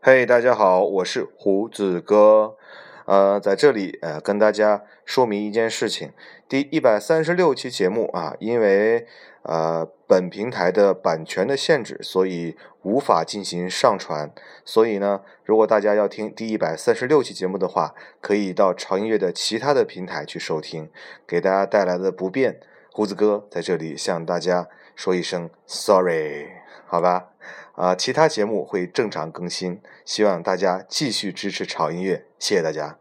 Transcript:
嘿，大家好，我是胡子哥。呃，在这里呃，跟大家说明一件事情：第一百三十六期节目啊，因为呃本平台的版权的限制，所以无法进行上传。所以呢，如果大家要听第一百三十六期节目的话，可以到潮音乐的其他的平台去收听。给大家带来的不便，胡子哥在这里向大家说一声 sorry，好吧？啊，其他节目会正常更新，希望大家继续支持潮音乐，谢谢大家。